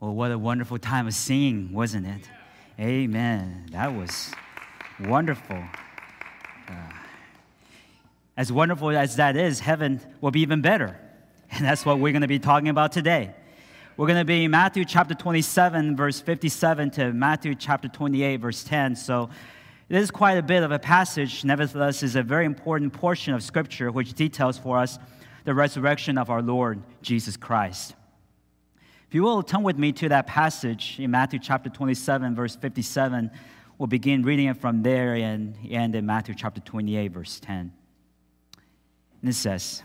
Well, what a wonderful time of singing, wasn't it? Amen. That was wonderful. Uh, as wonderful as that is, heaven will be even better. And that's what we're going to be talking about today. We're going to be in Matthew chapter 27, verse 57 to Matthew chapter 28, verse 10. So it is quite a bit of a passage. Nevertheless, is a very important portion of Scripture which details for us the resurrection of our Lord Jesus Christ. If you will, turn with me to that passage in Matthew chapter 27, verse 57. We'll begin reading it from there and end in Matthew chapter 28, verse 10. And it says,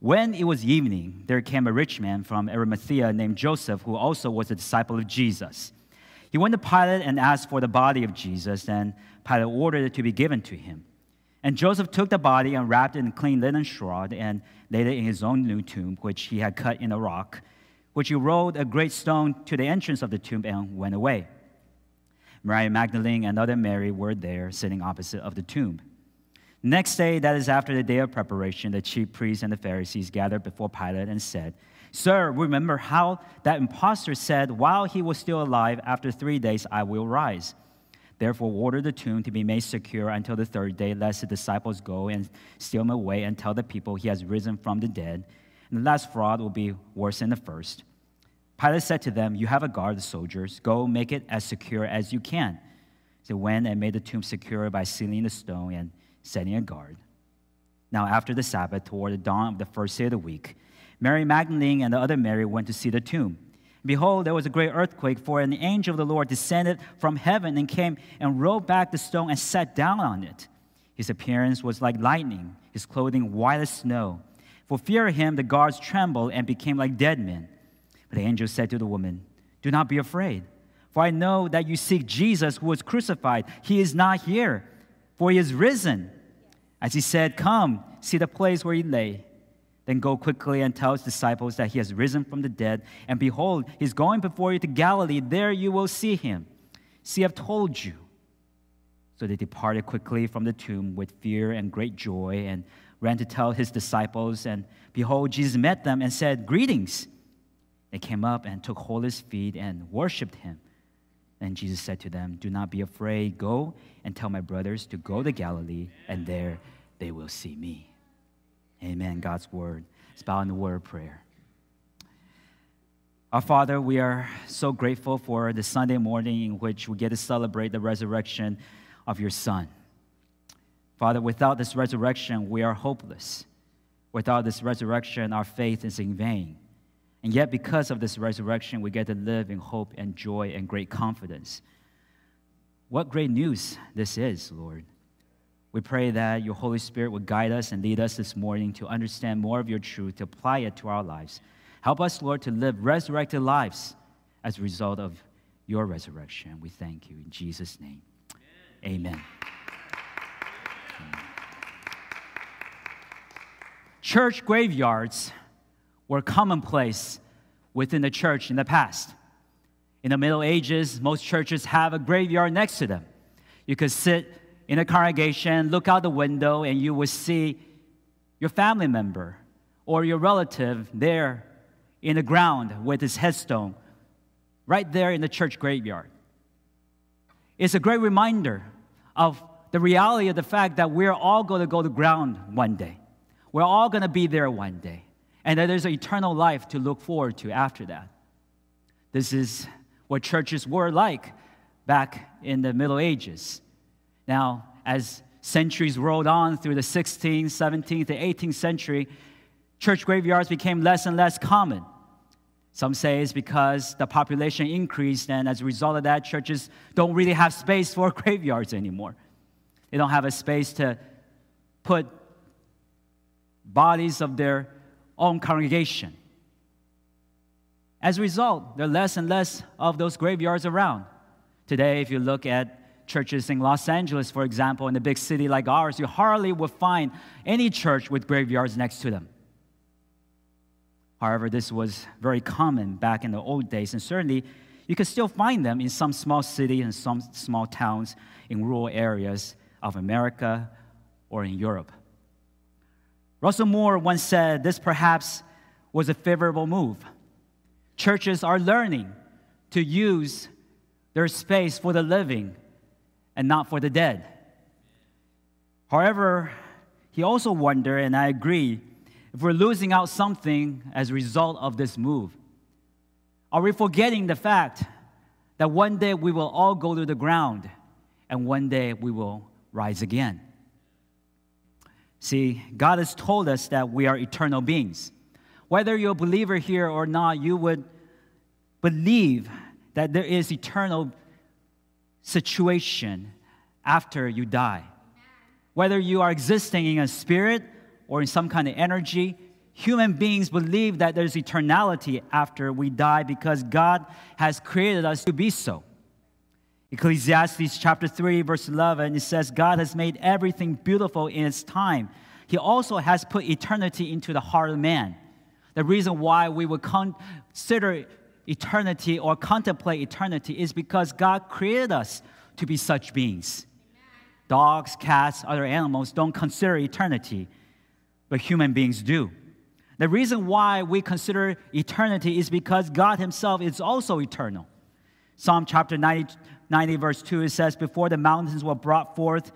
When it was evening, there came a rich man from Arimathea named Joseph, who also was a disciple of Jesus. He went to Pilate and asked for the body of Jesus, and Pilate ordered it to be given to him. And Joseph took the body and wrapped it in clean linen shroud and laid it in his own new tomb, which he had cut in a rock which he rolled a great stone to the entrance of the tomb and went away. Mary Magdalene and other Mary were there sitting opposite of the tomb. Next day, that is after the day of preparation, the chief priests and the Pharisees gathered before Pilate and said, Sir, remember how that impostor said, While he was still alive, after three days I will rise. Therefore, order the tomb to be made secure until the third day, lest the disciples go and steal him away and tell the people he has risen from the dead and the last fraud will be worse than the first. Pilate said to them, You have a guard of soldiers. Go make it as secure as you can. So went and made the tomb secure by sealing the stone and setting a guard. Now, after the Sabbath, toward the dawn of the first day of the week, Mary Magdalene and the other Mary went to see the tomb. Behold, there was a great earthquake, for an angel of the Lord descended from heaven and came and rolled back the stone and sat down on it. His appearance was like lightning, his clothing white as snow. For fear of him, the guards trembled and became like dead men. But the angel said to the woman, Do not be afraid, for I know that you seek Jesus who was crucified. He is not here, for he is risen. As he said, Come, see the place where he lay. Then go quickly and tell his disciples that he has risen from the dead. And behold, he's going before you to Galilee. There you will see him. See, I've told you. So they departed quickly from the tomb with fear and great joy and ran to tell his disciples, and behold, Jesus met them and said, Greetings. They came up and took hold of his feet and worshiped him. And Jesus said to them, Do not be afraid. Go and tell my brothers to go to Galilee, and there they will see me. Amen. God's word. Let's bow in the word of prayer. Our Father, we are so grateful for the Sunday morning in which we get to celebrate the resurrection of your Son. Father, without this resurrection, we are hopeless. Without this resurrection, our faith is in vain. And yet, because of this resurrection, we get to live in hope and joy and great confidence. What great news this is, Lord. We pray that your Holy Spirit would guide us and lead us this morning to understand more of your truth, to apply it to our lives. Help us, Lord, to live resurrected lives as a result of your resurrection. We thank you. In Jesus' name, amen. amen. Church graveyards were commonplace within the church in the past. In the Middle Ages, most churches have a graveyard next to them. You could sit in a congregation, look out the window, and you would see your family member or your relative there in the ground with his headstone, right there in the church graveyard. It's a great reminder of the reality of the fact that we're all going to go to ground one day. We're all going to be there one day. And that there's an eternal life to look forward to after that. This is what churches were like back in the Middle Ages. Now, as centuries rolled on through the 16th, 17th, and 18th century, church graveyards became less and less common. Some say it's because the population increased, and as a result of that, churches don't really have space for graveyards anymore. They don't have a space to put bodies of their own congregation. As a result, there are less and less of those graveyards around. Today, if you look at churches in Los Angeles, for example, in a big city like ours, you hardly will find any church with graveyards next to them. However, this was very common back in the old days, and certainly you can still find them in some small cities and some small towns in rural areas of America or in Europe. Russell Moore once said this perhaps was a favorable move. Churches are learning to use their space for the living and not for the dead. However, he also wondered, and I agree, if we're losing out something as a result of this move. Are we forgetting the fact that one day we will all go to the ground and one day we will rise again? See, God has told us that we are eternal beings. Whether you're a believer here or not, you would believe that there is eternal situation after you die. Whether you are existing in a spirit or in some kind of energy, human beings believe that there's eternality after we die because God has created us to be so. Ecclesiastes chapter 3, verse 11, it says, God has made everything beautiful in its time. He also has put eternity into the heart of man. The reason why we would consider eternity or contemplate eternity is because God created us to be such beings. Dogs, cats, other animals don't consider eternity, but human beings do. The reason why we consider eternity is because God Himself is also eternal. Psalm chapter 90, 90, verse 2, it says, Before the mountains were brought forth,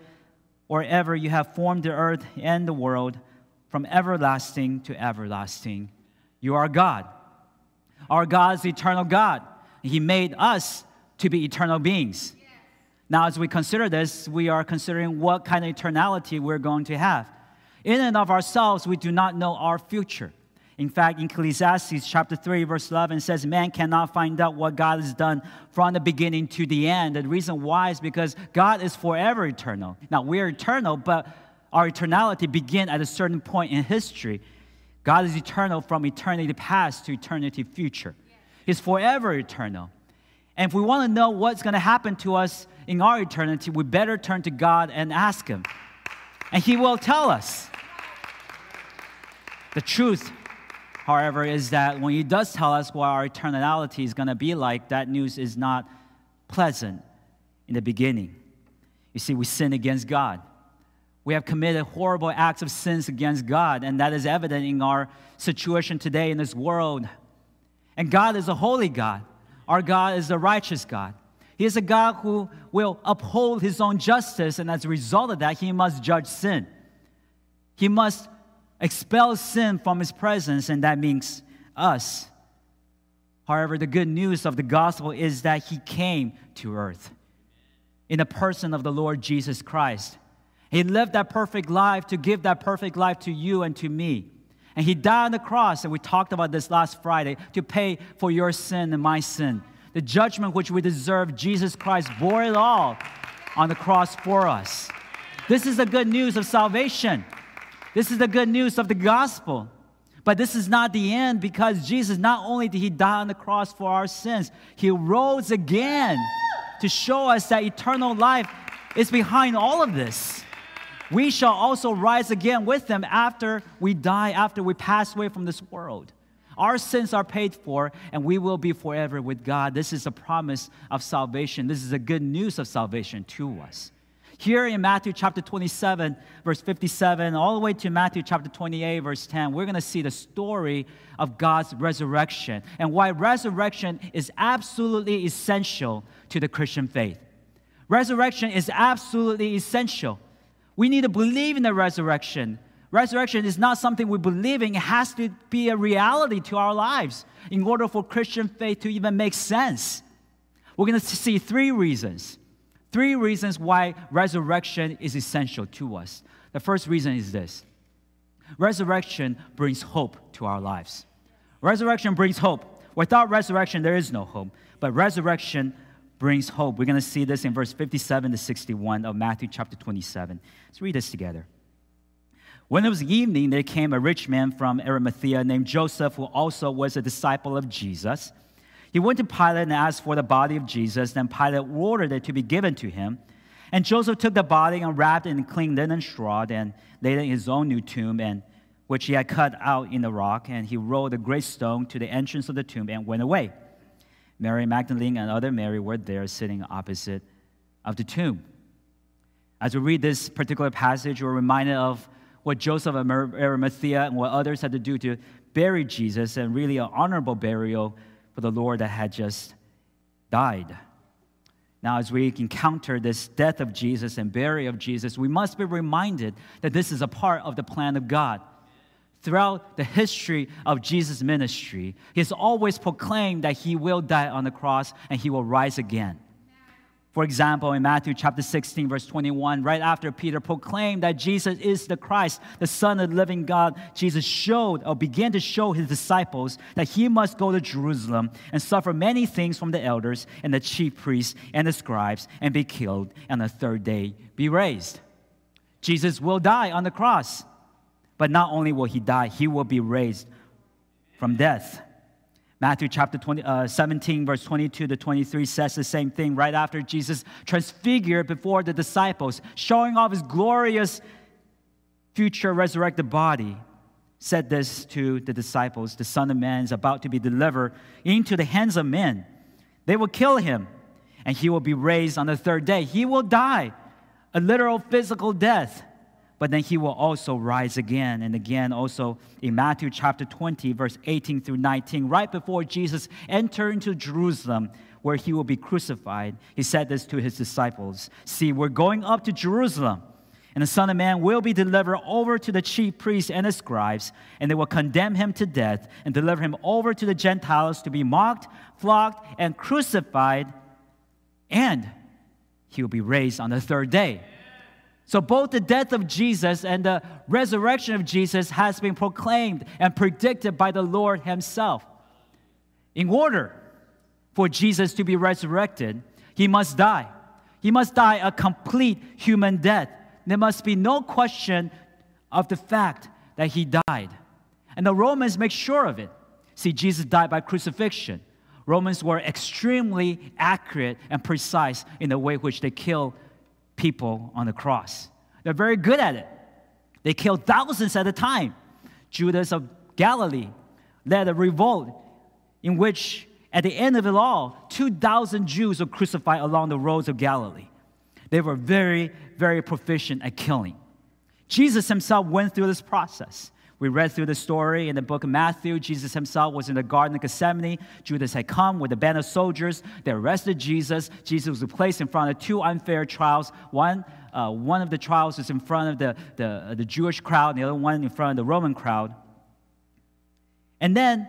or ever you have formed the earth and the world, from everlasting to everlasting, you are God. Our God is eternal God. He made us to be eternal beings. Now, as we consider this, we are considering what kind of eternality we're going to have. In and of ourselves, we do not know our future. In fact, in Ecclesiastes chapter 3, verse 11 says, Man cannot find out what God has done from the beginning to the end. The reason why is because God is forever eternal. Now, we're eternal, but our eternality begins at a certain point in history. God is eternal from eternity past to eternity future. He's forever eternal. And if we want to know what's going to happen to us in our eternity, we better turn to God and ask Him. And He will tell us. The truth however, is that when he does tell us what our eternality is going to be like, that news is not pleasant in the beginning. You see, we sin against God. We have committed horrible acts of sins against God, and that is evident in our situation today in this world. And God is a holy God. Our God is a righteous God. He is a God who will uphold his own justice, and as a result of that, he must judge sin. He must expels sin from his presence, and that means us. However, the good news of the gospel is that he came to earth in the person of the Lord Jesus Christ. He lived that perfect life to give that perfect life to you and to me. And he died on the cross, and we talked about this last Friday, to pay for your sin and my sin. The judgment which we deserve, Jesus Christ bore it all on the cross for us. This is the good news of salvation. This is the good news of the gospel. But this is not the end because Jesus, not only did he die on the cross for our sins, he rose again to show us that eternal life is behind all of this. We shall also rise again with him after we die, after we pass away from this world. Our sins are paid for, and we will be forever with God. This is a promise of salvation. This is the good news of salvation to us. Here in Matthew chapter 27, verse 57, all the way to Matthew chapter 28, verse 10, we're going to see the story of God's resurrection and why resurrection is absolutely essential to the Christian faith. Resurrection is absolutely essential. We need to believe in the resurrection. Resurrection is not something we believe in, it has to be a reality to our lives in order for Christian faith to even make sense. We're going to see three reasons Three reasons why resurrection is essential to us. The first reason is this resurrection brings hope to our lives. Resurrection brings hope. Without resurrection, there is no hope. But resurrection brings hope. We're going to see this in verse 57 to 61 of Matthew chapter 27. Let's read this together. When it was evening, there came a rich man from Arimathea named Joseph, who also was a disciple of Jesus. He went to Pilate and asked for the body of Jesus. Then Pilate ordered it to be given to him. And Joseph took the body and wrapped it in clean linen straw and laid it in his own new tomb, and which he had cut out in the rock. And he rolled a great stone to the entrance of the tomb and went away. Mary Magdalene and other Mary were there sitting opposite of the tomb. As we read this particular passage, we're reminded of what Joseph of Arimathea and what others had to do to bury Jesus, and really an honorable burial for the Lord that had just died. Now, as we encounter this death of Jesus and burial of Jesus, we must be reminded that this is a part of the plan of God. Throughout the history of Jesus' ministry, he has always proclaimed that he will die on the cross and he will rise again. For example, in Matthew chapter 16, verse 21, right after Peter proclaimed that Jesus is the Christ, the Son of the living God, Jesus showed or began to show his disciples that he must go to Jerusalem and suffer many things from the elders and the chief priests and the scribes and be killed, and the third day be raised. Jesus will die on the cross, but not only will he die, he will be raised from death. Matthew chapter 20, uh, 17, verse 22 to 23 says the same thing right after Jesus transfigured before the disciples, showing off his glorious future resurrected body. Said this to the disciples The Son of Man is about to be delivered into the hands of men. They will kill him, and he will be raised on the third day. He will die a literal physical death but then he will also rise again and again. Also in Matthew chapter 20, verse 18 through 19, right before Jesus entered into Jerusalem, where he will be crucified, he said this to his disciples See, we're going up to Jerusalem. And the Son of Man will be delivered over to the chief priests and the scribes, and they will condemn him to death and deliver him over to the Gentiles to be mocked, flogged, and crucified, and he will be raised on the third day. So both the death of Jesus and the resurrection of Jesus has been proclaimed and predicted by the Lord himself. In order for Jesus to be resurrected, he must die. He must die a complete human death. There must be no question of the fact that he died. And the Romans make sure of it. See, Jesus died by crucifixion. Romans were extremely accurate and precise in the way which they killed people on the cross. They're very good at it. They killed thousands at a time. Judas of Galilee led a revolt in which, at the end of it all, 2,000 Jews were crucified along the roads of Galilee. They were very, very proficient at killing. Jesus himself went through this process. We read through the story in the book of Matthew. Jesus himself was in the Garden of Gethsemane. Judas had come with a band of soldiers. They arrested Jesus. Jesus was placed in front of two unfair trials. One, uh, one of the trials was in front of the, the, the Jewish crowd, and the other one in front of the Roman crowd. And then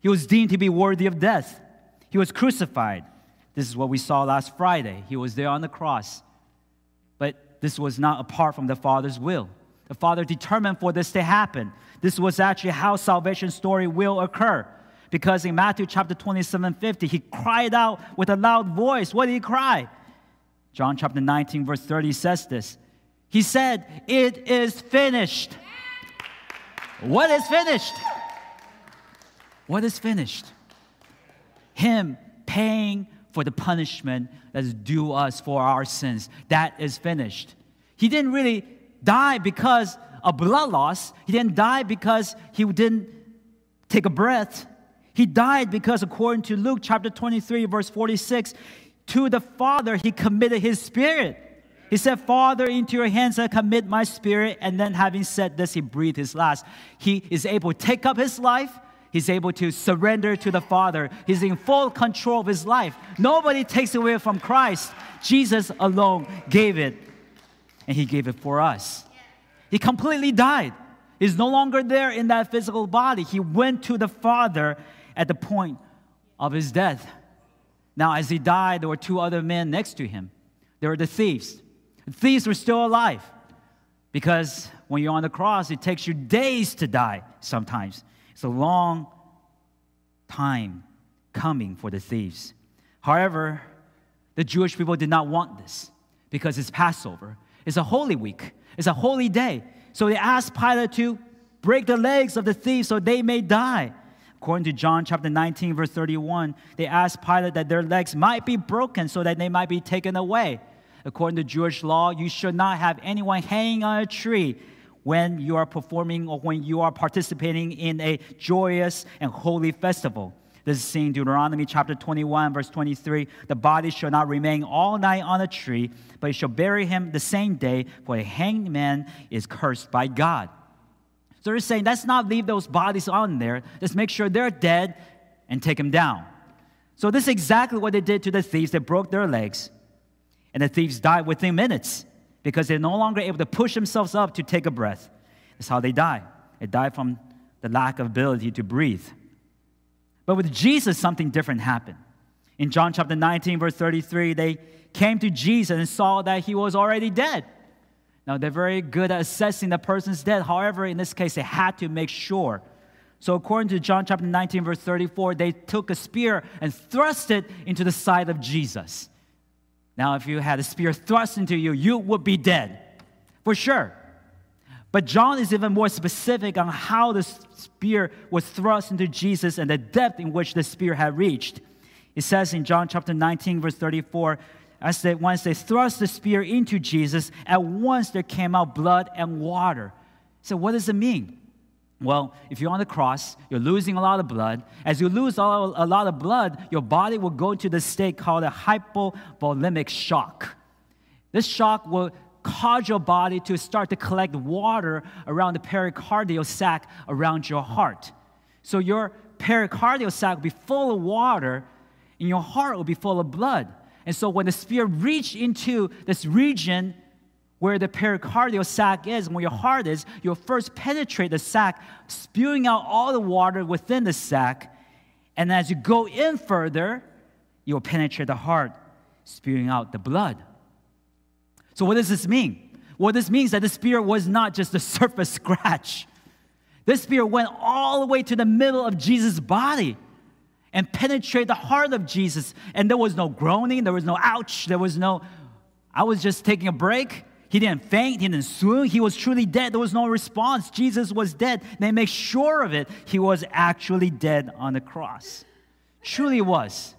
he was deemed to be worthy of death. He was crucified. This is what we saw last Friday. He was there on the cross. But this was not apart from the Father's will. The Father determined for this to happen. This was actually how salvation story will occur. Because in Matthew chapter 27, 50, he cried out with a loud voice. What did he cry? John chapter 19, verse 30 says this. He said, It is finished. What is finished? What is finished? Him paying for the punishment that's due us for our sins. That is finished. He didn't really die because of blood loss. He didn't die because he didn't take a breath. He died because, according to Luke chapter 23, verse 46, to the Father he committed his spirit. He said, Father, into your hands I commit my spirit. And then, having said this, he breathed his last. He is able to take up his life. He's able to surrender to the Father. He's in full control of his life. Nobody takes away from Christ. Jesus alone gave it and He gave it for us. He completely died. He's no longer there in that physical body. He went to the Father at the point of his death. Now, as he died, there were two other men next to him. They were the thieves. The thieves were still alive because when you're on the cross, it takes you days to die sometimes. It's a long time coming for the thieves. However, the Jewish people did not want this because it's Passover. It's a holy week, it's a holy day. So they asked Pilate to break the legs of the thieves so they may die. According to John chapter 19, verse 31, they asked Pilate that their legs might be broken so that they might be taken away. According to Jewish law, you should not have anyone hanging on a tree when you are performing or when you are participating in a joyous and holy festival. This is seen in Deuteronomy chapter 21, verse 23. The body shall not remain all night on a tree, but you shall bury him the same day, for a hanged man is cursed by God. So they're saying, let's not leave those bodies on there. Let's make sure they're dead and take them down. So, this is exactly what they did to the thieves. They broke their legs, and the thieves died within minutes because they're no longer able to push themselves up to take a breath. That's how they die. They die from the lack of ability to breathe. But with Jesus, something different happened. In John chapter 19, verse 33, they came to Jesus and saw that he was already dead. Now, they're very good at assessing the person's dead. However, in this case, they had to make sure. So, according to John chapter 19, verse 34, they took a spear and thrust it into the side of Jesus. Now, if you had a spear thrust into you, you would be dead, for sure. But John is even more specific on how the spear was thrust into Jesus and the depth in which the spear had reached. It says in John chapter 19, verse 34, as they, once they thrust the spear into Jesus, at once there came out blood and water. So, what does it mean? Well, if you're on the cross, you're losing a lot of blood. As you lose a lot of blood, your body will go to the state called a hypovolemic shock. This shock will cause your body to start to collect water around the pericardial sac around your heart. So your pericardial sac will be full of water, and your heart will be full of blood. And so when the spear reached into this region where the pericardial sac is, where your heart is, you'll first penetrate the sac, spewing out all the water within the sac. And as you go in further, you'll penetrate the heart, spewing out the blood. So, what does this mean? Well, this means that the spear was not just a surface scratch. This spear went all the way to the middle of Jesus' body and penetrate the heart of Jesus. And there was no groaning, there was no ouch, there was no, I was just taking a break. He didn't faint, he didn't swoon, he was truly dead. There was no response. Jesus was dead. They make sure of it. He was actually dead on the cross. Truly was.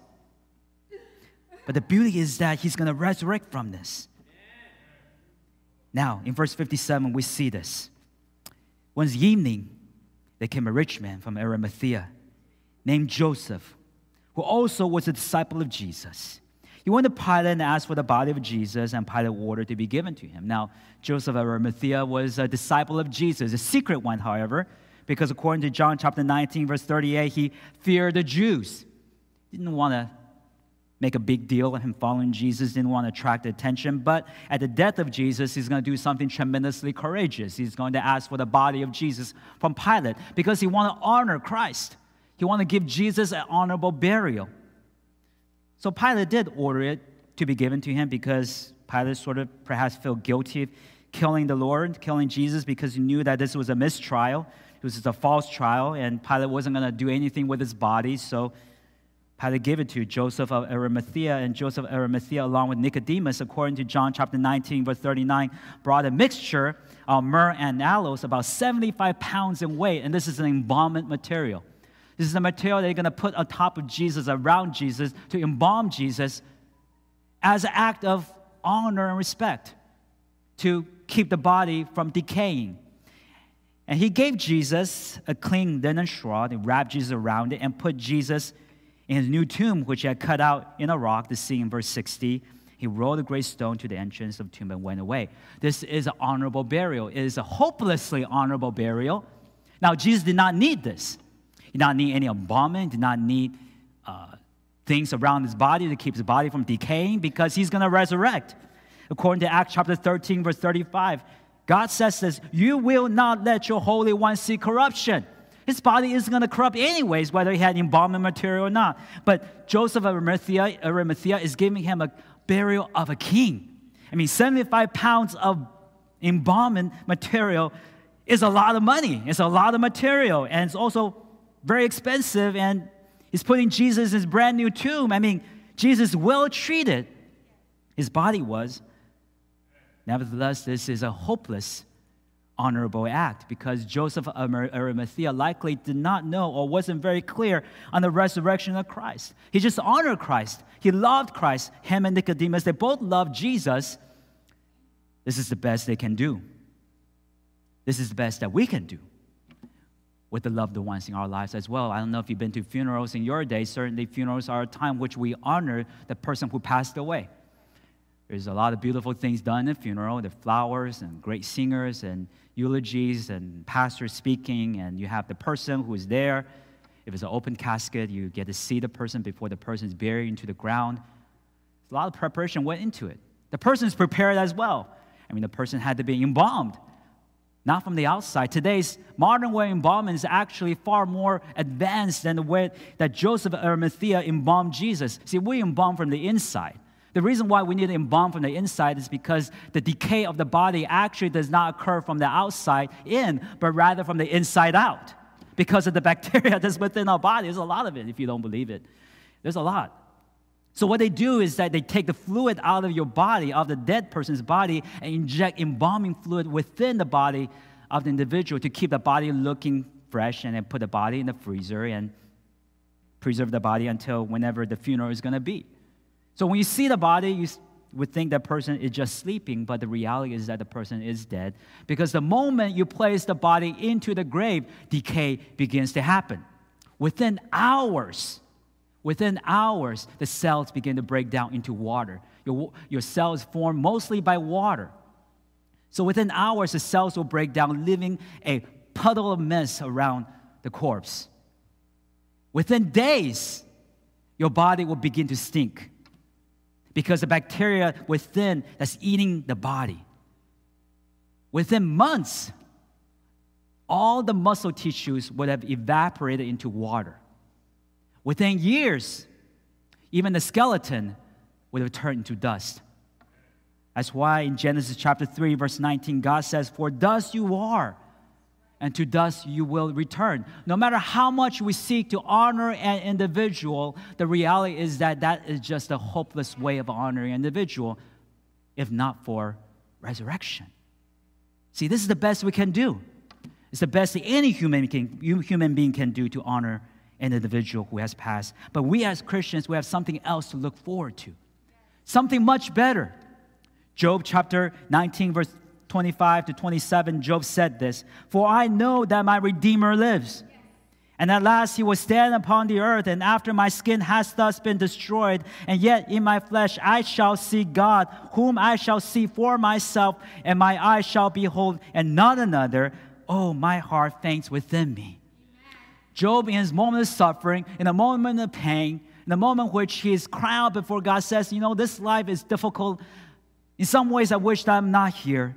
But the beauty is that he's going to resurrect from this. Now, in verse 57, we see this. One evening, there came a rich man from Arimathea named Joseph, who also was a disciple of Jesus. He went to Pilate and asked for the body of Jesus, and Pilate ordered to be given to him. Now, Joseph of Arimathea was a disciple of Jesus, a secret one, however, because according to John chapter 19, verse 38, he feared the Jews. Didn't want to make a big deal of him following Jesus, didn't want to attract attention. But at the death of Jesus, he's going to do something tremendously courageous. He's going to ask for the body of Jesus from Pilate because he wanted to honor Christ. He wanted to give Jesus an honorable burial. So Pilate did order it to be given to him because Pilate sort of perhaps felt guilty of killing the Lord, killing Jesus, because he knew that this was a mistrial. It was a false trial, and Pilate wasn't going to do anything with his body. So Gave it to Joseph of Arimathea, and Joseph of Arimathea, along with Nicodemus, according to John chapter 19, verse 39, brought a mixture of myrrh and aloes, about 75 pounds in weight, and this is an embalming material. This is the material they're going to put on top of Jesus, around Jesus, to embalm Jesus as an act of honor and respect to keep the body from decaying. And he gave Jesus a clean linen shroud and wrapped Jesus around it and put Jesus in his new tomb, which he had cut out in a rock, the scene in verse 60. He rolled a great stone to the entrance of the tomb and went away. This is an honorable burial. It is a hopelessly honorable burial. Now, Jesus did not need this. He did not need any embalming, did not need uh, things around his body to keep his body from decaying because he's going to resurrect. According to Acts chapter 13, verse 35, God says this You will not let your Holy One see corruption. His body isn't going to corrupt anyways, whether he had embalming material or not. But Joseph of Arimathea, Arimathea is giving him a burial of a king. I mean, 75 pounds of embalming material is a lot of money. It's a lot of material. And it's also very expensive, and he's putting Jesus in his brand new tomb. I mean, Jesus well treated. His body was. Nevertheless, this is a hopeless, honorable act because Joseph of Arimathea likely did not know or wasn't very clear on the resurrection of Christ. He just honored Christ. He loved Christ. Him and Nicodemus, they both loved Jesus. This is the best they can do. This is the best that we can do with the loved ones in our lives as well. I don't know if you've been to funerals in your day. Certainly, funerals are a time which we honor the person who passed away. There's a lot of beautiful things done at the funeral. There are flowers and great singers and eulogies and pastors speaking, and you have the person who is there. If it's an open casket, you get to see the person before the person is buried into the ground. A lot of preparation went into it. The person is prepared as well. I mean, the person had to be embalmed, not from the outside. Today's modern way of embalming is actually far more advanced than the way that Joseph of Arimathea embalmed Jesus. See, we embalm from the inside. The reason why we need to embalm from the inside is because the decay of the body actually does not occur from the outside in, but rather from the inside out because of the bacteria that's within our body. There's a lot of it if you don't believe it. There's a lot. So, what they do is that they take the fluid out of your body, of the dead person's body, and inject embalming fluid within the body of the individual to keep the body looking fresh and then put the body in the freezer and preserve the body until whenever the funeral is going to be. So, when you see the body, you would think that person is just sleeping, but the reality is that the person is dead because the moment you place the body into the grave, decay begins to happen. Within hours, Within hours, the cells begin to break down into water. Your, your cells form mostly by water. So within hours, the cells will break down, leaving a puddle of mess around the corpse. Within days, your body will begin to stink because the bacteria within that's eating the body. Within months, all the muscle tissues would have evaporated into water. Within years, even the skeleton would have turned into dust. That's why in Genesis chapter 3, verse 19, God says, For dust you are, and to dust you will return. No matter how much we seek to honor an individual, the reality is that that is just a hopeless way of honoring an individual, if not for resurrection. See, this is the best we can do. It's the best any human, can, human being can do to honor an individual who has passed. But we as Christians, we have something else to look forward to, something much better. Job chapter 19, verse 25 to 27, Job said this For I know that my Redeemer lives. And at last he will stand upon the earth, and after my skin has thus been destroyed, and yet in my flesh I shall see God, whom I shall see for myself, and my eyes shall behold, and not another. Oh, my heart faints within me. Job, in his moment of suffering, in a moment of pain, in the moment which he is crying out before God, says, You know, this life is difficult. In some ways, I wish that I'm not here.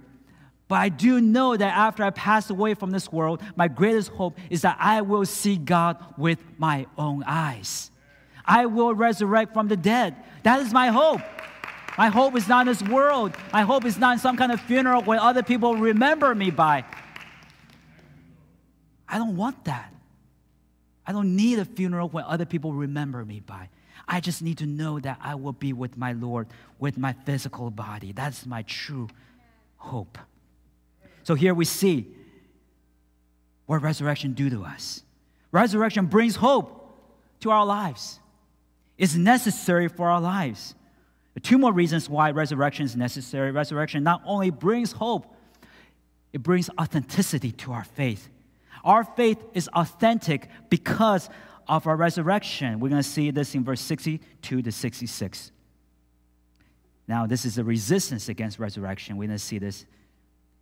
But I do know that after I pass away from this world, my greatest hope is that I will see God with my own eyes. I will resurrect from the dead. That is my hope. My hope is not in this world. My hope is not in some kind of funeral where other people remember me by. I don't want that. I don't need a funeral where other people remember me by. I just need to know that I will be with my Lord with my physical body. That's my true hope. So here we see what resurrection do to us. Resurrection brings hope to our lives. It's necessary for our lives. two more reasons why resurrection is necessary. Resurrection not only brings hope, it brings authenticity to our faith. Our faith is authentic because of our resurrection. We're going to see this in verse 62 to 66. Now, this is a resistance against resurrection. We're going to see this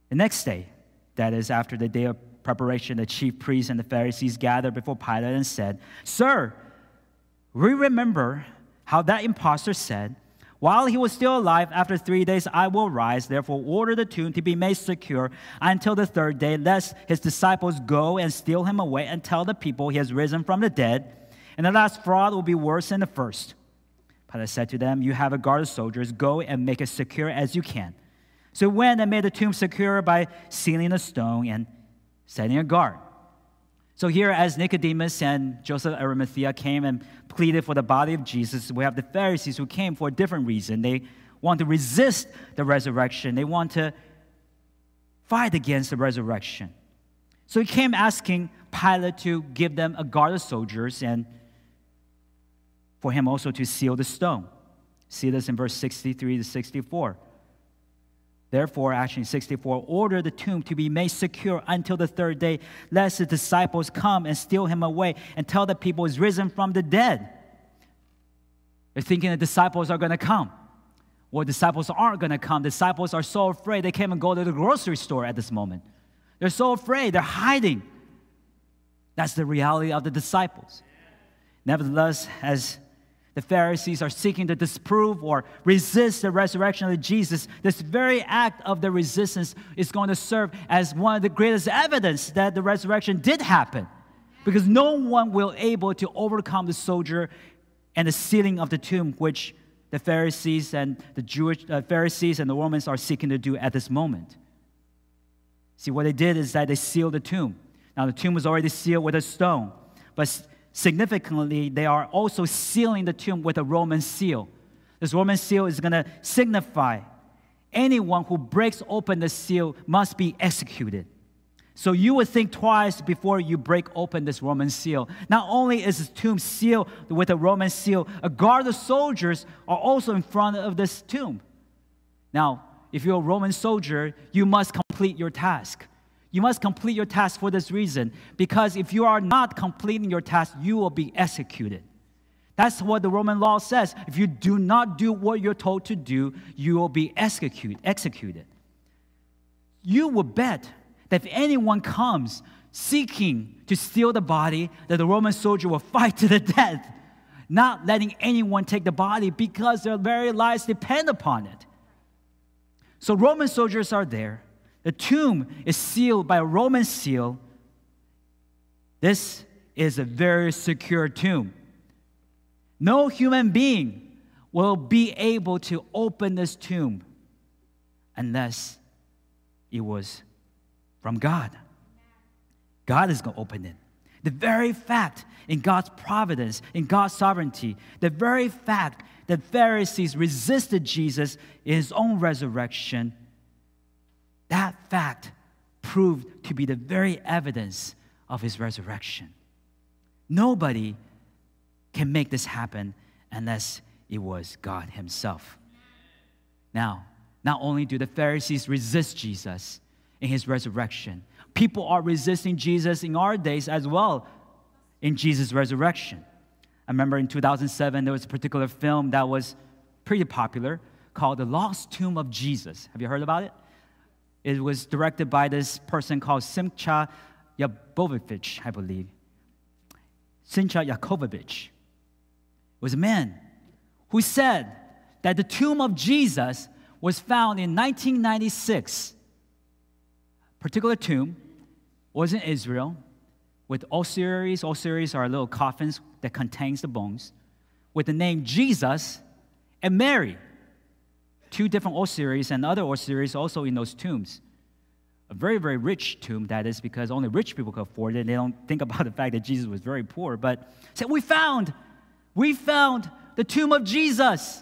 the next day. That is, after the day of preparation, the chief priests and the Pharisees gathered before Pilate and said, Sir, we remember how that impostor said, while he was still alive, after three days I will rise. Therefore, order the tomb to be made secure until the third day, lest his disciples go and steal him away and tell the people he has risen from the dead. And the last fraud will be worse than the first. Pilate said to them, You have a guard of soldiers. Go and make it secure as you can. So went and made the tomb secure by sealing a stone and setting a guard. So here, as Nicodemus and Joseph Arimathea came and pleaded for the body of Jesus, we have the Pharisees who came for a different reason. They want to resist the resurrection. They want to fight against the resurrection. So he came asking Pilate to give them a guard of soldiers and for him also to seal the stone. See this in verse 63 to 64. Therefore, actually, 64, order the tomb to be made secure until the third day, lest the disciples come and steal him away and tell the people he's risen from the dead. They're thinking the disciples are going to come. Well, disciples aren't going to come. Disciples are so afraid they can't even go to the grocery store at this moment. They're so afraid, they're hiding. That's the reality of the disciples. Nevertheless, as the Pharisees are seeking to disprove or resist the resurrection of Jesus, this very act of the resistance is going to serve as one of the greatest evidence that the resurrection did happen. Because no one will able to overcome the soldier and the sealing of the tomb, which the Pharisees and the Jewish uh, Pharisees and the Romans are seeking to do at this moment. See, what they did is that they sealed the tomb. Now, the tomb was already sealed with a stone, but significantly, they are also sealing the tomb with a Roman seal. This Roman seal is going to signify anyone who breaks open the seal must be executed. So you would think twice before you break open this Roman seal. Not only is this tomb sealed with a Roman seal, a guard of soldiers are also in front of this tomb. Now, if you're a Roman soldier, you must complete your task. You must complete your task for this reason, because if you are not completing your task, you will be executed. That's what the Roman law says. If you do not do what you're told to do, you will be execute, executed. You will bet that if anyone comes seeking to steal the body, that the Roman soldier will fight to the death, not letting anyone take the body because their very lives depend upon it. So Roman soldiers are there. The tomb is sealed by a Roman seal. This is a very secure tomb. No human being will be able to open this tomb unless it was from God. God is going to open it. The very fact in God's providence, in God's sovereignty, the very fact that Pharisees resisted Jesus in his own resurrection that fact proved to be the very evidence of his resurrection. Nobody can make this happen unless it was God himself. Now, not only do the Pharisees resist Jesus in his resurrection, people are resisting Jesus in our days as well in Jesus' resurrection. I remember in 2007, there was a particular film that was pretty popular called The Lost Tomb of Jesus. Have you heard about it? It was directed by this person called Simcha Jacobovici, I believe. Simcha Jacobovici was a man who said that the tomb of Jesus was found in 1996. A Particular tomb was in Israel with ossuaries. Ossuaries are little coffins that contains the bones with the name Jesus and Mary two different ossuaries and other ossuaries also in those tombs. A very, very rich tomb, that is, because only rich people could afford it. They don't think about the fact that Jesus was very poor. But said, We found, we found the tomb of Jesus.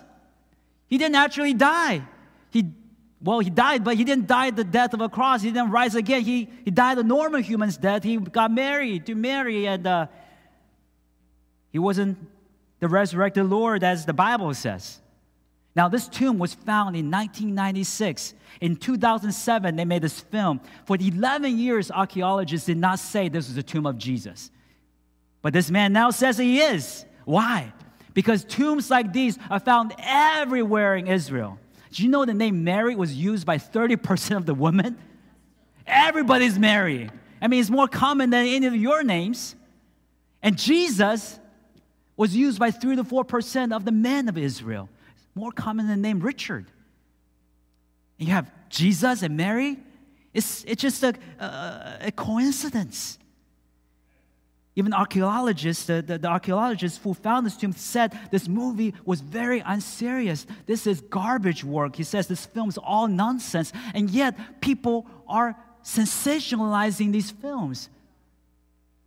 He didn't actually die. He, well, he died, but he didn't die the death of a cross. He didn't rise again. He, he died a normal human's death. He got married to Mary, and uh, he wasn't the resurrected Lord as the Bible says. Now, this tomb was found in 1996. In 2007, they made this film. For 11 years, archaeologists did not say this was the tomb of Jesus. But this man now says he is. Why? Because tombs like these are found everywhere in Israel. Do you know the name Mary was used by 30% of the women? Everybody's Mary. I mean, it's more common than any of your names. And Jesus was used by 3 to 4% of the men of Israel more common than name Richard. And you have Jesus and Mary. It's, it's just a, a, a coincidence. Even archaeologists, the, the, the, archaeologists who found this tomb said this movie was very unserious. This is garbage work. He says this film's all nonsense. And yet, people are sensationalizing these films.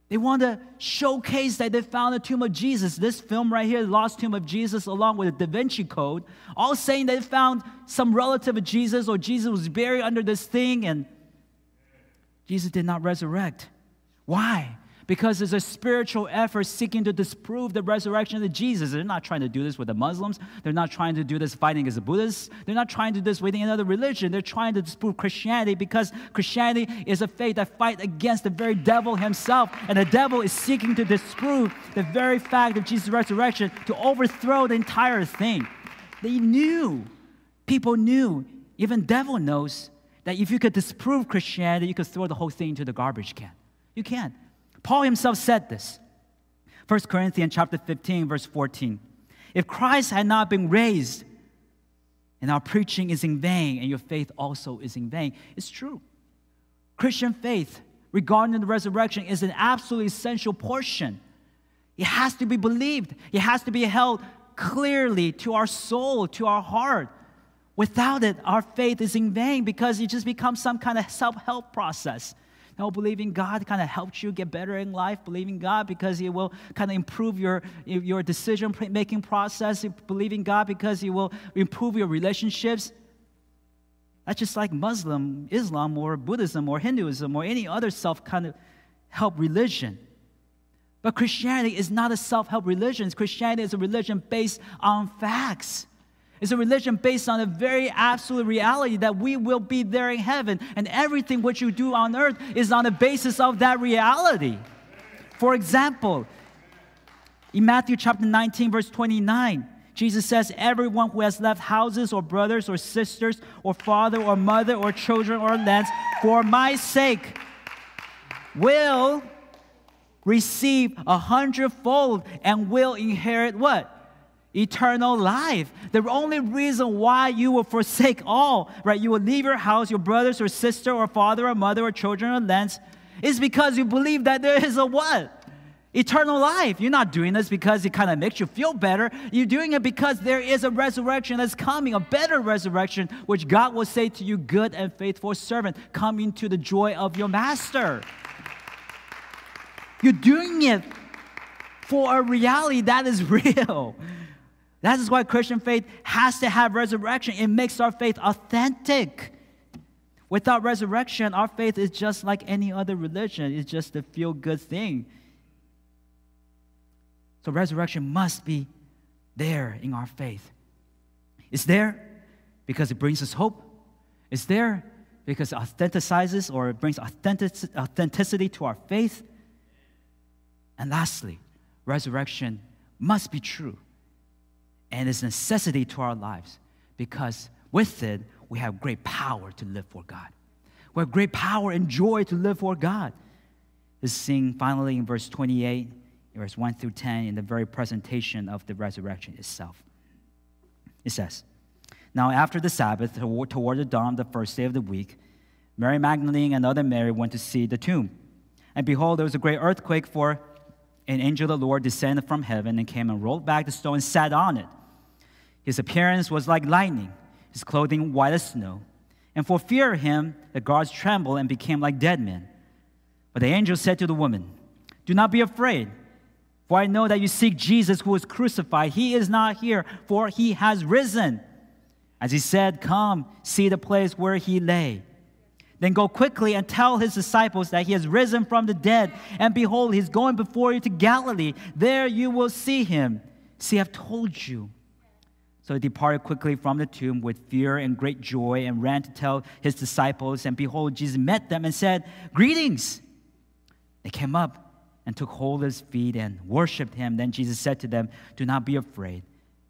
They want to showcase that they found the tomb of Jesus. This film right here, The Lost Tomb of Jesus, along with the Da Vinci Code, all saying they found some relative of Jesus or Jesus was buried under this thing and Jesus did not resurrect. Why? Because it's a spiritual effort seeking to disprove the resurrection of Jesus. They're not trying to do this with the Muslims. They're not trying to do this fighting the Buddhists. They're not trying to do this with any other religion. They're trying to disprove Christianity because Christianity is a faith that fights against the very devil himself. And the devil is seeking to disprove the very fact of Jesus' resurrection to overthrow the entire thing. They knew, people knew, even devil knows that if you could disprove Christianity, you could throw the whole thing into the garbage can. You can't Paul himself said this. 1 Corinthians chapter 15, verse 14. If Christ had not been raised, and our preaching is in vain, and your faith also is in vain. It's true. Christian faith regarding the resurrection is an absolutely essential portion. It has to be believed, it has to be held clearly to our soul, to our heart. Without it, our faith is in vain because it just becomes some kind of self help process. No, believing God kind of helps you get better in life. Believing God because He will kind of improve your, your decision making process. Believing God because He will improve your relationships. That's just like Muslim, Islam, or Buddhism, or Hinduism, or any other self kind of help religion. But Christianity is not a self help religion. Christianity is a religion based on facts. It's a religion based on a very absolute reality that we will be there in heaven, and everything what you do on earth is on the basis of that reality. For example, in Matthew chapter 19, verse 29, Jesus says, Everyone who has left houses or brothers or sisters or father or mother or children or lands for my sake will receive a hundredfold and will inherit what? Eternal life. The only reason why you will forsake all, right? You will leave your house, your brothers or sister or father or mother or children or lands, is because you believe that there is a what? Eternal life. You're not doing this because it kind of makes you feel better. You're doing it because there is a resurrection that's coming, a better resurrection, which God will say to you, good and faithful servant, come into the joy of your master. You're doing it for a reality that is real. That is why Christian faith has to have resurrection. It makes our faith authentic. Without resurrection, our faith is just like any other religion, it's just a feel good thing. So, resurrection must be there in our faith. It's there because it brings us hope, it's there because it authenticizes or it brings authenticity to our faith. And lastly, resurrection must be true and it's a necessity to our lives because with it, we have great power to live for God. We have great power and joy to live for God. This sing finally in verse 28, verse 1 through 10, in the very presentation of the resurrection itself. It says, Now after the Sabbath, toward the dawn of the first day of the week, Mary Magdalene and other Mary went to see the tomb. And behold, there was a great earthquake, for an angel of the Lord descended from heaven and came and rolled back the stone and sat on it. His appearance was like lightning, his clothing white as snow. And for fear of him, the guards trembled and became like dead men. But the angel said to the woman, Do not be afraid, for I know that you seek Jesus who was crucified. He is not here, for he has risen. As he said, Come, see the place where he lay. Then go quickly and tell his disciples that he has risen from the dead. And behold, he's going before you to Galilee. There you will see him. See, I've told you. So he departed quickly from the tomb with fear and great joy and ran to tell his disciples. And behold, Jesus met them and said, Greetings. They came up and took hold of his feet and worshiped him. Then Jesus said to them, Do not be afraid.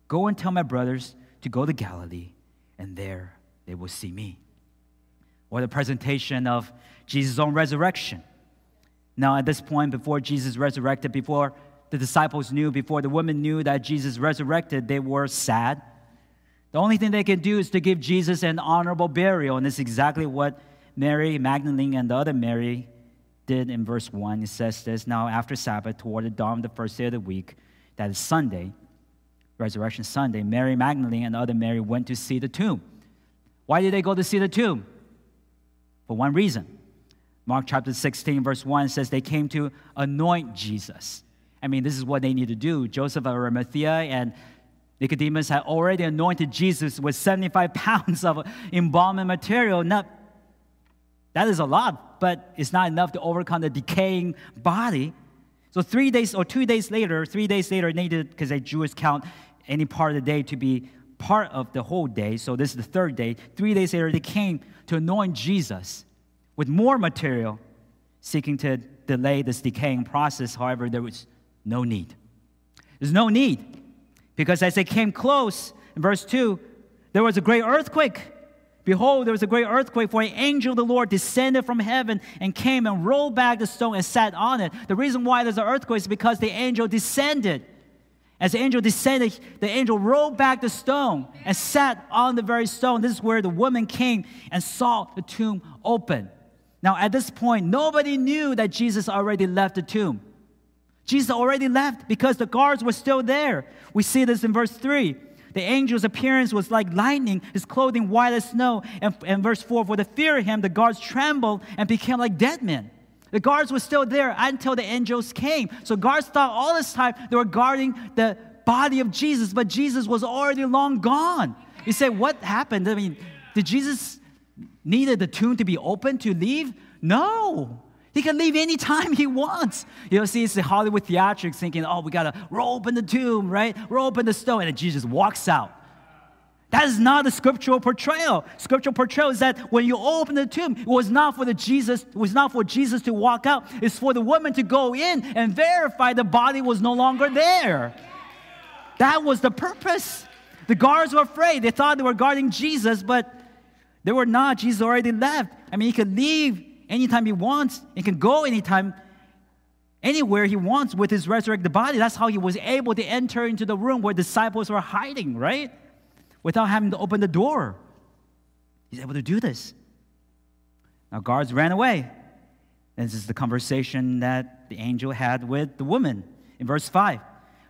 Go and tell my brothers to go to Galilee, and there they will see me. Or the presentation of Jesus' own resurrection. Now, at this point, before Jesus resurrected, before the disciples knew, before the women knew that Jesus resurrected, they were sad. The only thing they could do is to give Jesus an honorable burial. And is exactly what Mary Magdalene and the other Mary did in verse 1. It says this Now, after Sabbath, toward the dawn of the first day of the week, that is Sunday, Resurrection Sunday, Mary Magdalene and the other Mary went to see the tomb. Why did they go to see the tomb? For one reason. Mark chapter 16, verse 1 says they came to anoint Jesus. I mean, this is what they need to do. Joseph of Arimathea and Nicodemus had already anointed Jesus with 75 pounds of embalming material. Not, that is a lot, but it's not enough to overcome the decaying body. So three days or two days later, three days later, needed because they Jewish count any part of the day to be part of the whole day. So this is the third day. Three days later, they came to anoint Jesus with more material, seeking to delay this decaying process. However, there was no need. There's no need because as they came close, in verse 2, there was a great earthquake Behold, there was a great earthquake, for an angel of the Lord descended from heaven and came and rolled back the stone and sat on it. The reason why there's an earthquake is because the angel descended. As the angel descended, the angel rolled back the stone and sat on the very stone. This is where the woman came and saw the tomb open. Now, at this point, nobody knew that Jesus already left the tomb. Jesus already left because the guards were still there. We see this in verse 3. The angel's appearance was like lightning, his clothing white as snow. And, and verse 4 For the fear of him, the guards trembled and became like dead men. The guards were still there until the angels came. So guards thought all this time they were guarding the body of Jesus, but Jesus was already long gone. You say, what happened? I mean, did Jesus needed the tomb to be open to leave? No. He can leave anytime he wants. You know, see, it's the Hollywood theatrics thinking, oh, we gotta roll open the tomb, right? Roll open the stone, and Jesus walks out. That is not a scriptural portrayal. Scriptural portrayal is that when you open the tomb, it was not for the Jesus, it was not for Jesus to walk out. It's for the woman to go in and verify the body was no longer there. That was the purpose. The guards were afraid. They thought they were guarding Jesus, but they were not. Jesus already left. I mean, he could leave anytime he wants. He can go anytime, anywhere he wants with his resurrected body. That's how he was able to enter into the room where disciples were hiding, right? Without having to open the door. He's able to do this. Now, guards ran away. This is the conversation that the angel had with the woman in verse 5.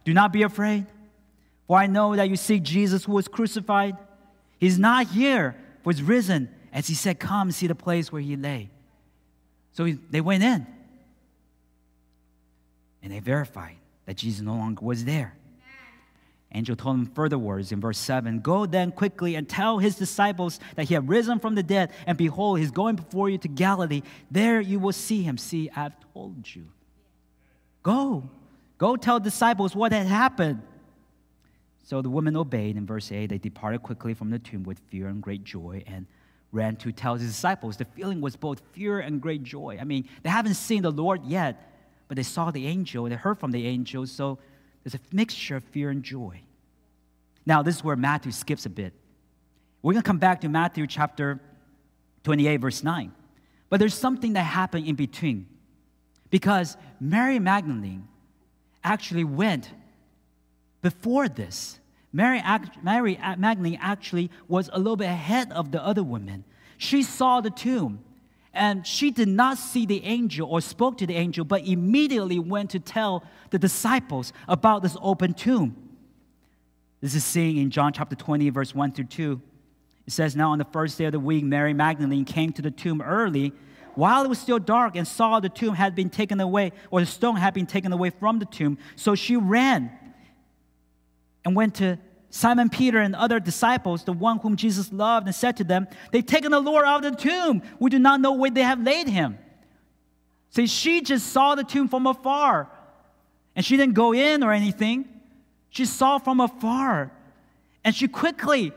Do not be afraid, for I know that you seek Jesus who was crucified. He's not here, for he's risen. As he said, Come see the place where he lay. So they went in and they verified that Jesus no longer was there. Angel told them further words in verse 7 Go then quickly and tell his disciples that he had risen from the dead, and behold, he's going before you to Galilee. There you will see him. See, I've told you. Go. Go tell disciples what had happened. So the women obeyed. In verse 8, they departed quickly from the tomb with fear and great joy and ran to tell his disciples. The feeling was both fear and great joy. I mean, they haven't seen the Lord yet, but they saw the angel they heard from the angel, so there's a mixture of fear and joy. Now, this is where Matthew skips a bit. We're going to come back to Matthew chapter 28, verse 9. But there's something that happened in between. Because Mary Magdalene actually went before this Mary, Mary Magdalene actually was a little bit ahead of the other women. She saw the tomb and she did not see the angel or spoke to the angel, but immediately went to tell the disciples about this open tomb. This is seen in John chapter 20, verse 1 through 2. It says, Now on the first day of the week, Mary Magdalene came to the tomb early while it was still dark and saw the tomb had been taken away, or the stone had been taken away from the tomb. So she ran and went to Simon Peter and other disciples, the one whom Jesus loved, and said to them, They've taken the Lord out of the tomb. We do not know where they have laid him. See, she just saw the tomb from afar. And she didn't go in or anything. She saw from afar. And she quickly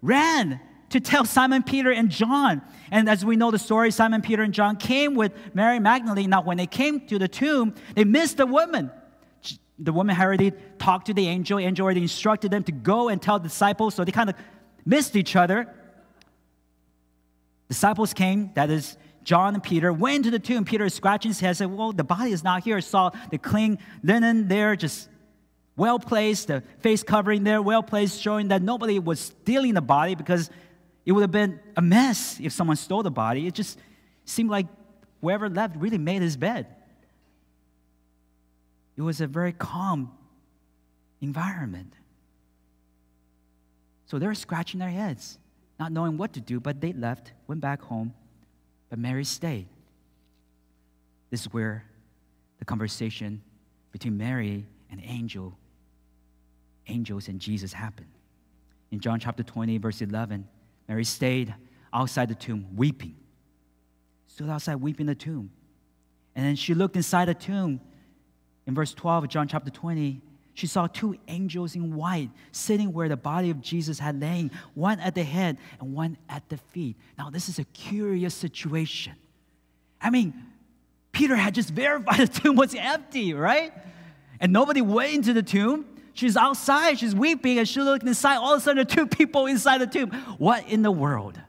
ran to tell Simon Peter and John. And as we know the story, Simon Peter and John came with Mary Magdalene. Now, when they came to the tomb, they missed the woman the woman already talked to the angel. Angel already instructed them to go and tell the disciples, so they kind of missed each other. Disciples came, that is John and Peter, went to the tomb. Peter is scratching his head, said, Well, the body is not here. Saw the clean linen there, just well placed, the face covering there, well placed, showing that nobody was stealing the body because it would have been a mess if someone stole the body. It just seemed like whoever left really made his bed. It was a very calm environment. So they're scratching their heads, not knowing what to do, but they left, went back home, but Mary stayed. This is where the conversation between Mary and angel, angels and Jesus happened. In John chapter 20, verse 11, Mary stayed outside the tomb weeping. Stood outside weeping the tomb. And then she looked inside the tomb in verse 12 of John chapter 20, she saw two angels in white sitting where the body of Jesus had lain, one at the head and one at the feet. Now, this is a curious situation. I mean, Peter had just verified the tomb was empty, right? And nobody went into the tomb. She's outside, she's weeping, and she looked inside. All of a sudden, there are two people inside the tomb. What in the world?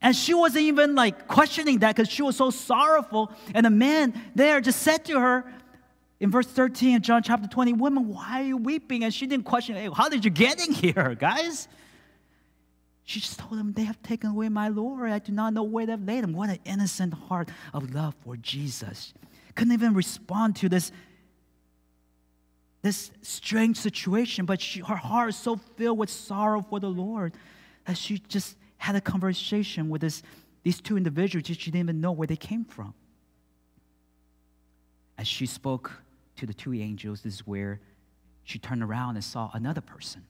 And she wasn't even like questioning that because she was so sorrowful. And the man there just said to her in verse 13 of John chapter 20, Woman, why are you weeping? And she didn't question, hey, How did you get in here, guys? She just told them, They have taken away my Lord. I do not know where they've laid him. What an innocent heart of love for Jesus. Couldn't even respond to this, this strange situation, but she, her heart is so filled with sorrow for the Lord that she just had a conversation with this, these two individuals she didn't even know where they came from. As she spoke to the two angels, this is where she turned around and saw another person.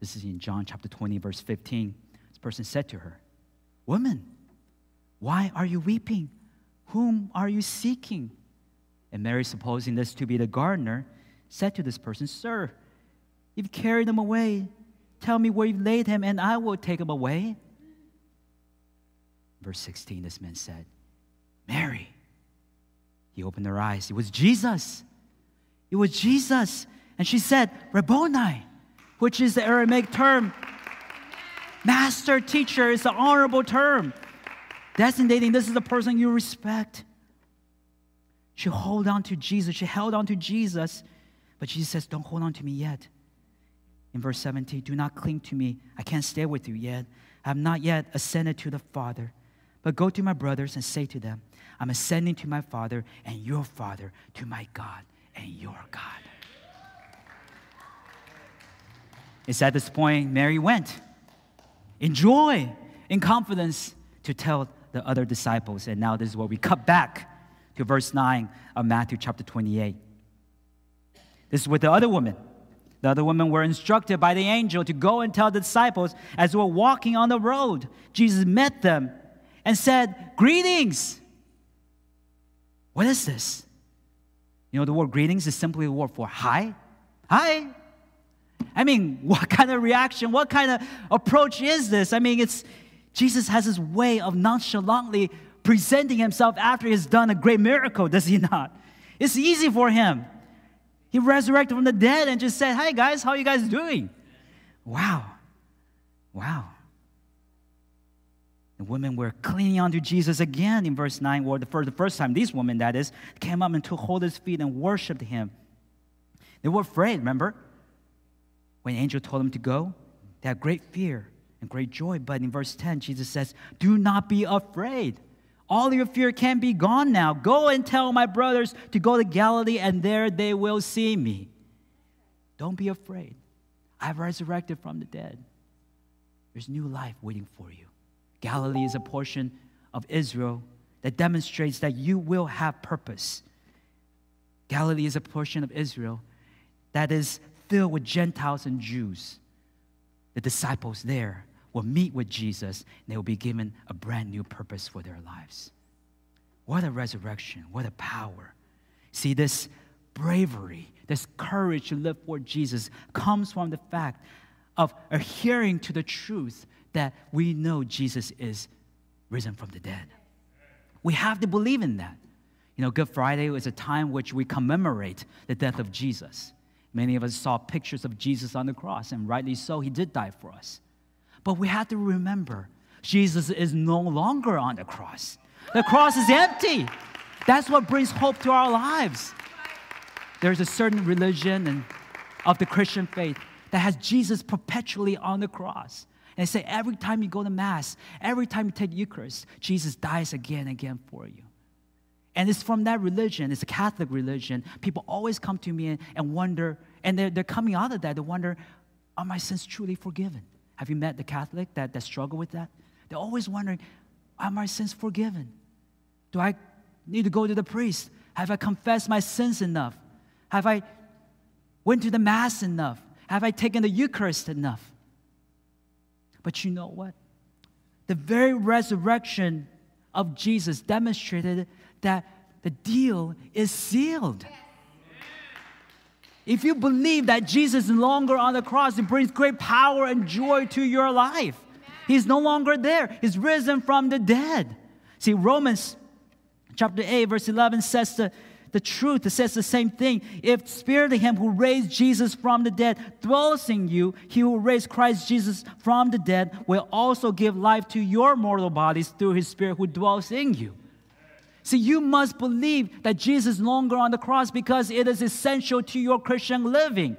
This is in John chapter 20, verse 15. This person said to her, Woman, why are you weeping? Whom are you seeking? And Mary, supposing this to be the gardener, said to this person, Sir, you've carried him away Tell me where you've laid him, and I will take him away. Verse 16, this man said, Mary. He opened her eyes. It was Jesus. It was Jesus. And she said, Rabboni, which is the Aramaic term. Master, teacher is an honorable term, designating this is the person you respect. She held on to Jesus. She held on to Jesus. But Jesus says, Don't hold on to me yet in verse 17 Do not cling to me. I can't stay with you yet. I have not yet ascended to the Father. But go to my brothers and say to them, I'm ascending to my Father and your Father, to my God and your God. It's at this point Mary went in joy, in confidence to tell the other disciples. And now this is where we cut back to verse 9 of Matthew chapter 28. This is with the other woman. The other women were instructed by the angel to go and tell the disciples as they were walking on the road. Jesus met them and said, Greetings. What is this? You know, the word greetings is simply a word for hi. Hi. I mean, what kind of reaction, what kind of approach is this? I mean, it's Jesus has his way of nonchalantly presenting himself after he's done a great miracle, does he not? It's easy for him. He resurrected from the dead and just said, Hey guys, how are you guys doing? Wow. Wow. The women were clinging onto Jesus again in verse 9, or the first, the first time these women, that is, came up and took hold of his feet and worshiped him. They were afraid, remember? When the angel told them to go, they had great fear and great joy. But in verse 10, Jesus says, Do not be afraid. All your fear can be gone now. Go and tell my brothers to go to Galilee, and there they will see me. Don't be afraid. I've resurrected from the dead. There's new life waiting for you. Galilee is a portion of Israel that demonstrates that you will have purpose. Galilee is a portion of Israel that is filled with Gentiles and Jews. The disciples there will meet with Jesus and they will be given a brand new purpose for their lives. What a resurrection, what a power. See, this bravery, this courage to live for Jesus comes from the fact of adhering to the truth that we know Jesus is risen from the dead. We have to believe in that. You know, Good Friday is a time which we commemorate the death of Jesus. Many of us saw pictures of Jesus on the cross, and rightly so, he did die for us. But we have to remember Jesus is no longer on the cross. The cross is empty. That's what brings hope to our lives. There's a certain religion and of the Christian faith that has Jesus perpetually on the cross. And they say every time you go to Mass, every time you take Eucharist, Jesus dies again and again for you. And it's from that religion, it's a Catholic religion. People always come to me and, and wonder, and they're, they're coming out of that, they wonder, are my sins truly forgiven? Have you met the Catholic that, that struggle with that? They're always wondering, are my sins forgiven? Do I need to go to the priest? Have I confessed my sins enough? Have I went to the mass enough? Have I taken the Eucharist enough? But you know what? The very resurrection of Jesus demonstrated that the deal is sealed. If you believe that Jesus is no longer on the cross, it brings great power and joy to your life. He's no longer there, He's risen from the dead. See, Romans chapter 8, verse 11 says the, the truth. It says the same thing. If Spirit of Him who raised Jesus from the dead dwells in you, He who raised Christ Jesus from the dead will also give life to your mortal bodies through His Spirit who dwells in you. See, you must believe that Jesus is longer on the cross because it is essential to your Christian living.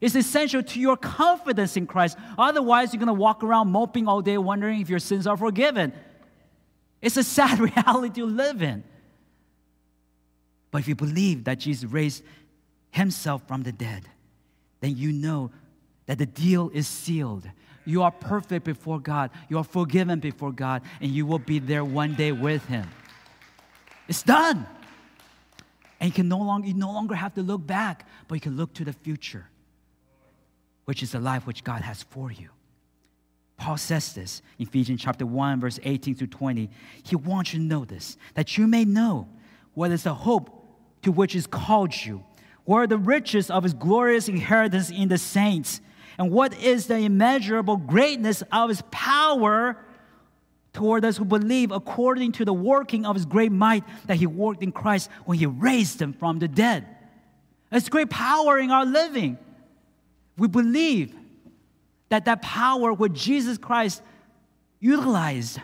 It's essential to your confidence in Christ. Otherwise, you're going to walk around moping all day, wondering if your sins are forgiven. It's a sad reality to live in. But if you believe that Jesus raised himself from the dead, then you know that the deal is sealed. You are perfect before God, you are forgiven before God, and you will be there one day with him. It's done. And you can no longer you no longer have to look back, but you can look to the future, which is the life which God has for you. Paul says this in Ephesians chapter 1, verse 18 to 20. He wants you to know this, that you may know what is the hope to which He's called you? What are the riches of His glorious inheritance in the saints? And what is the immeasurable greatness of His power toward us who believe according to the working of His great might that He worked in Christ when He raised Him from the dead? It's great power in our living. We believe that that power which Jesus Christ utilized,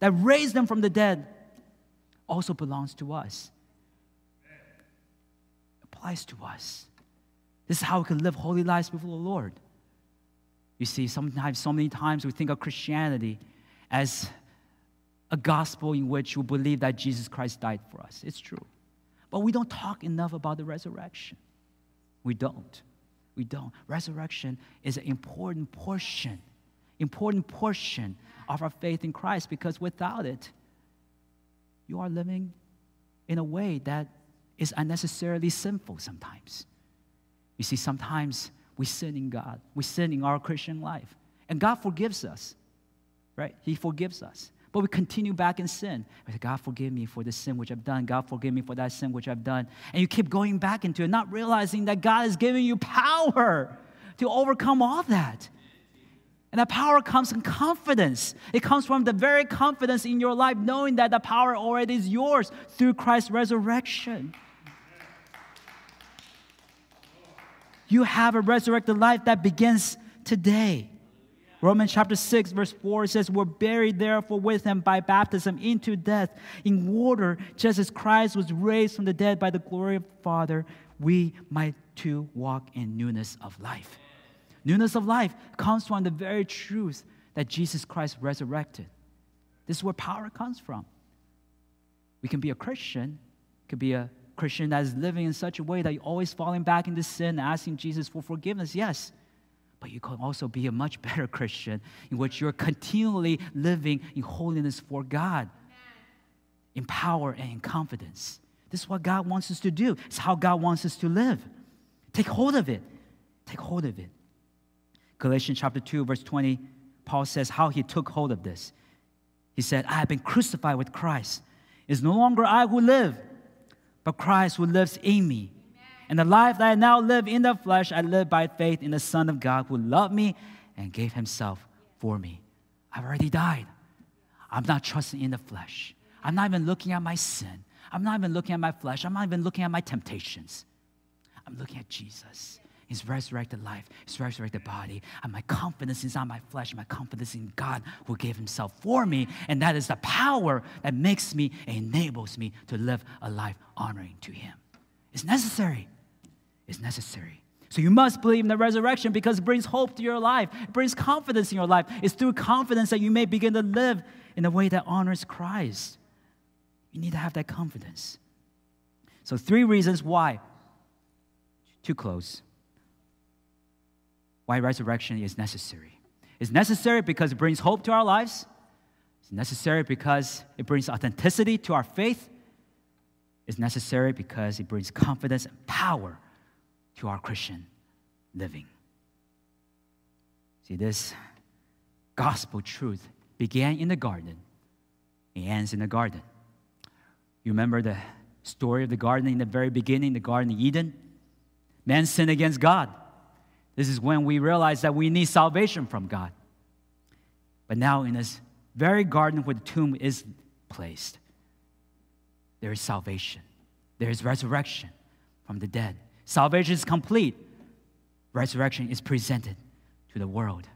that raised them from the dead, also belongs to us applies to us. This is how we can live holy lives before the Lord. You see, sometimes, so many times we think of Christianity as a gospel in which we believe that Jesus Christ died for us. It's true. But we don't talk enough about the resurrection. We don't. We don't. Resurrection is an important portion, important portion of our faith in Christ because without it, you are living in a way that is unnecessarily sinful sometimes. You see, sometimes we sin in God, we sin in our Christian life, and God forgives us, right? He forgives us. But we continue back in sin. We say, God, forgive me for the sin which I've done. God, forgive me for that sin which I've done. And you keep going back into it, not realizing that God is giving you power to overcome all that. And that power comes in confidence. It comes from the very confidence in your life, knowing that the power already is yours through Christ's resurrection. You have a resurrected life that begins today. Romans chapter 6, verse 4 says, We're buried therefore with him by baptism into death, in order, just as Christ was raised from the dead by the glory of the Father, we might too walk in newness of life. Newness of life comes from the very truth that Jesus Christ resurrected. This is where power comes from. We can be a Christian, could be a Christian that is living in such a way that you're always falling back into sin, and asking Jesus for forgiveness, yes. But you can also be a much better Christian in which you're continually living in holiness for God, in power and in confidence. This is what God wants us to do. It's how God wants us to live. Take hold of it. Take hold of it. Galatians chapter 2, verse 20, Paul says how he took hold of this. He said, I have been crucified with Christ. It's no longer I who live, but Christ who lives in me. And the life that I now live in the flesh, I live by faith in the Son of God who loved me and gave himself for me. I've already died. I'm not trusting in the flesh. I'm not even looking at my sin. I'm not even looking at my flesh. I'm not even looking at my temptations. I'm looking at Jesus his resurrected life, his resurrected body, and my confidence is not my flesh, my confidence in God who gave himself for me. And that is the power that makes me and enables me to live a life honoring to him. It's necessary. It's necessary. So you must believe in the resurrection because it brings hope to your life. It brings confidence in your life. It's through confidence that you may begin to live in a way that honors Christ. You need to have that confidence. So, three reasons why. To close why resurrection is necessary. It's necessary because it brings hope to our lives. It's necessary because it brings authenticity to our faith. It's necessary because it brings confidence and power to our Christian living. See, this gospel truth began in the garden, it ends in the garden. You remember the story of the garden in the very beginning, the Garden of Eden? Man sinned against God. This is when we realize that we need salvation from God. But now, in this very garden where the tomb is placed, there is salvation. there is resurrection from the dead. Salvation is complete. Resurrection is presented to the world.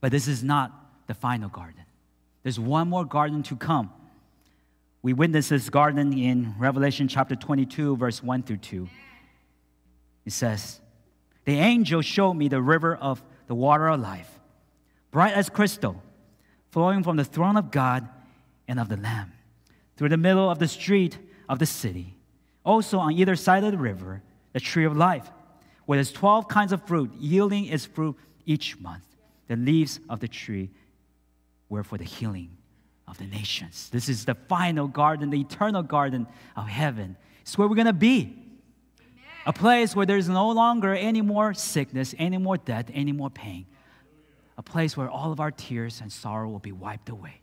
But this is not the final garden. There's one more garden to come. We witness this garden in Revelation chapter 22, verse 1 through 2. It says, The angel showed me the river of the water of life, bright as crystal, flowing from the throne of God and of the Lamb, through the middle of the street of the city. Also, on either side of the river, the tree of life, with its 12 kinds of fruit, yielding its fruit each month. The leaves of the tree were for the healing of the nations. This is the final garden, the eternal garden of heaven. It's where we're going to be. A place where there's no longer any more sickness, any more death, any more pain. A place where all of our tears and sorrow will be wiped away.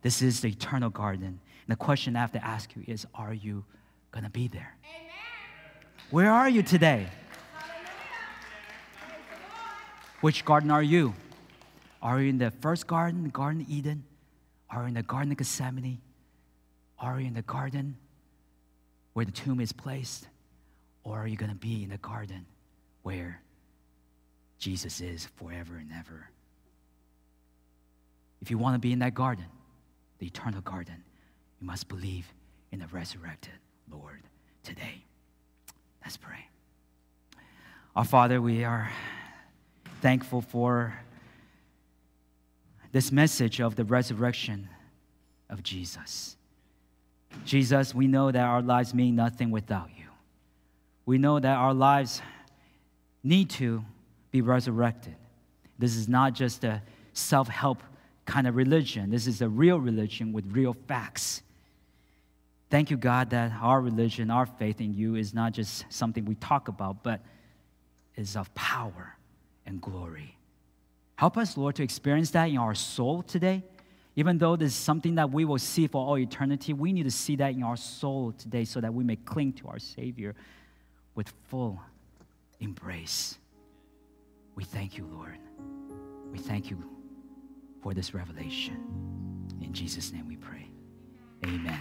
This is the eternal garden. And the question I have to ask you is Are you going to be there? Amen. Where are you today? Which garden are you? Are you in the first garden, the Garden of Eden? Are you in the Garden of Gethsemane? Are you in the garden where the tomb is placed? Or are you going to be in the garden where Jesus is forever and ever? If you want to be in that garden, the eternal garden, you must believe in the resurrected Lord today. Let's pray. Our Father, we are thankful for this message of the resurrection of Jesus. Jesus, we know that our lives mean nothing without you. We know that our lives need to be resurrected. This is not just a self help kind of religion, this is a real religion with real facts. Thank you, God, that our religion, our faith in you is not just something we talk about, but is of power and glory. Help us, Lord, to experience that in our soul today. Even though this is something that we will see for all eternity, we need to see that in our soul today so that we may cling to our Savior with full embrace. We thank you, Lord. We thank you for this revelation. In Jesus' name we pray. Amen.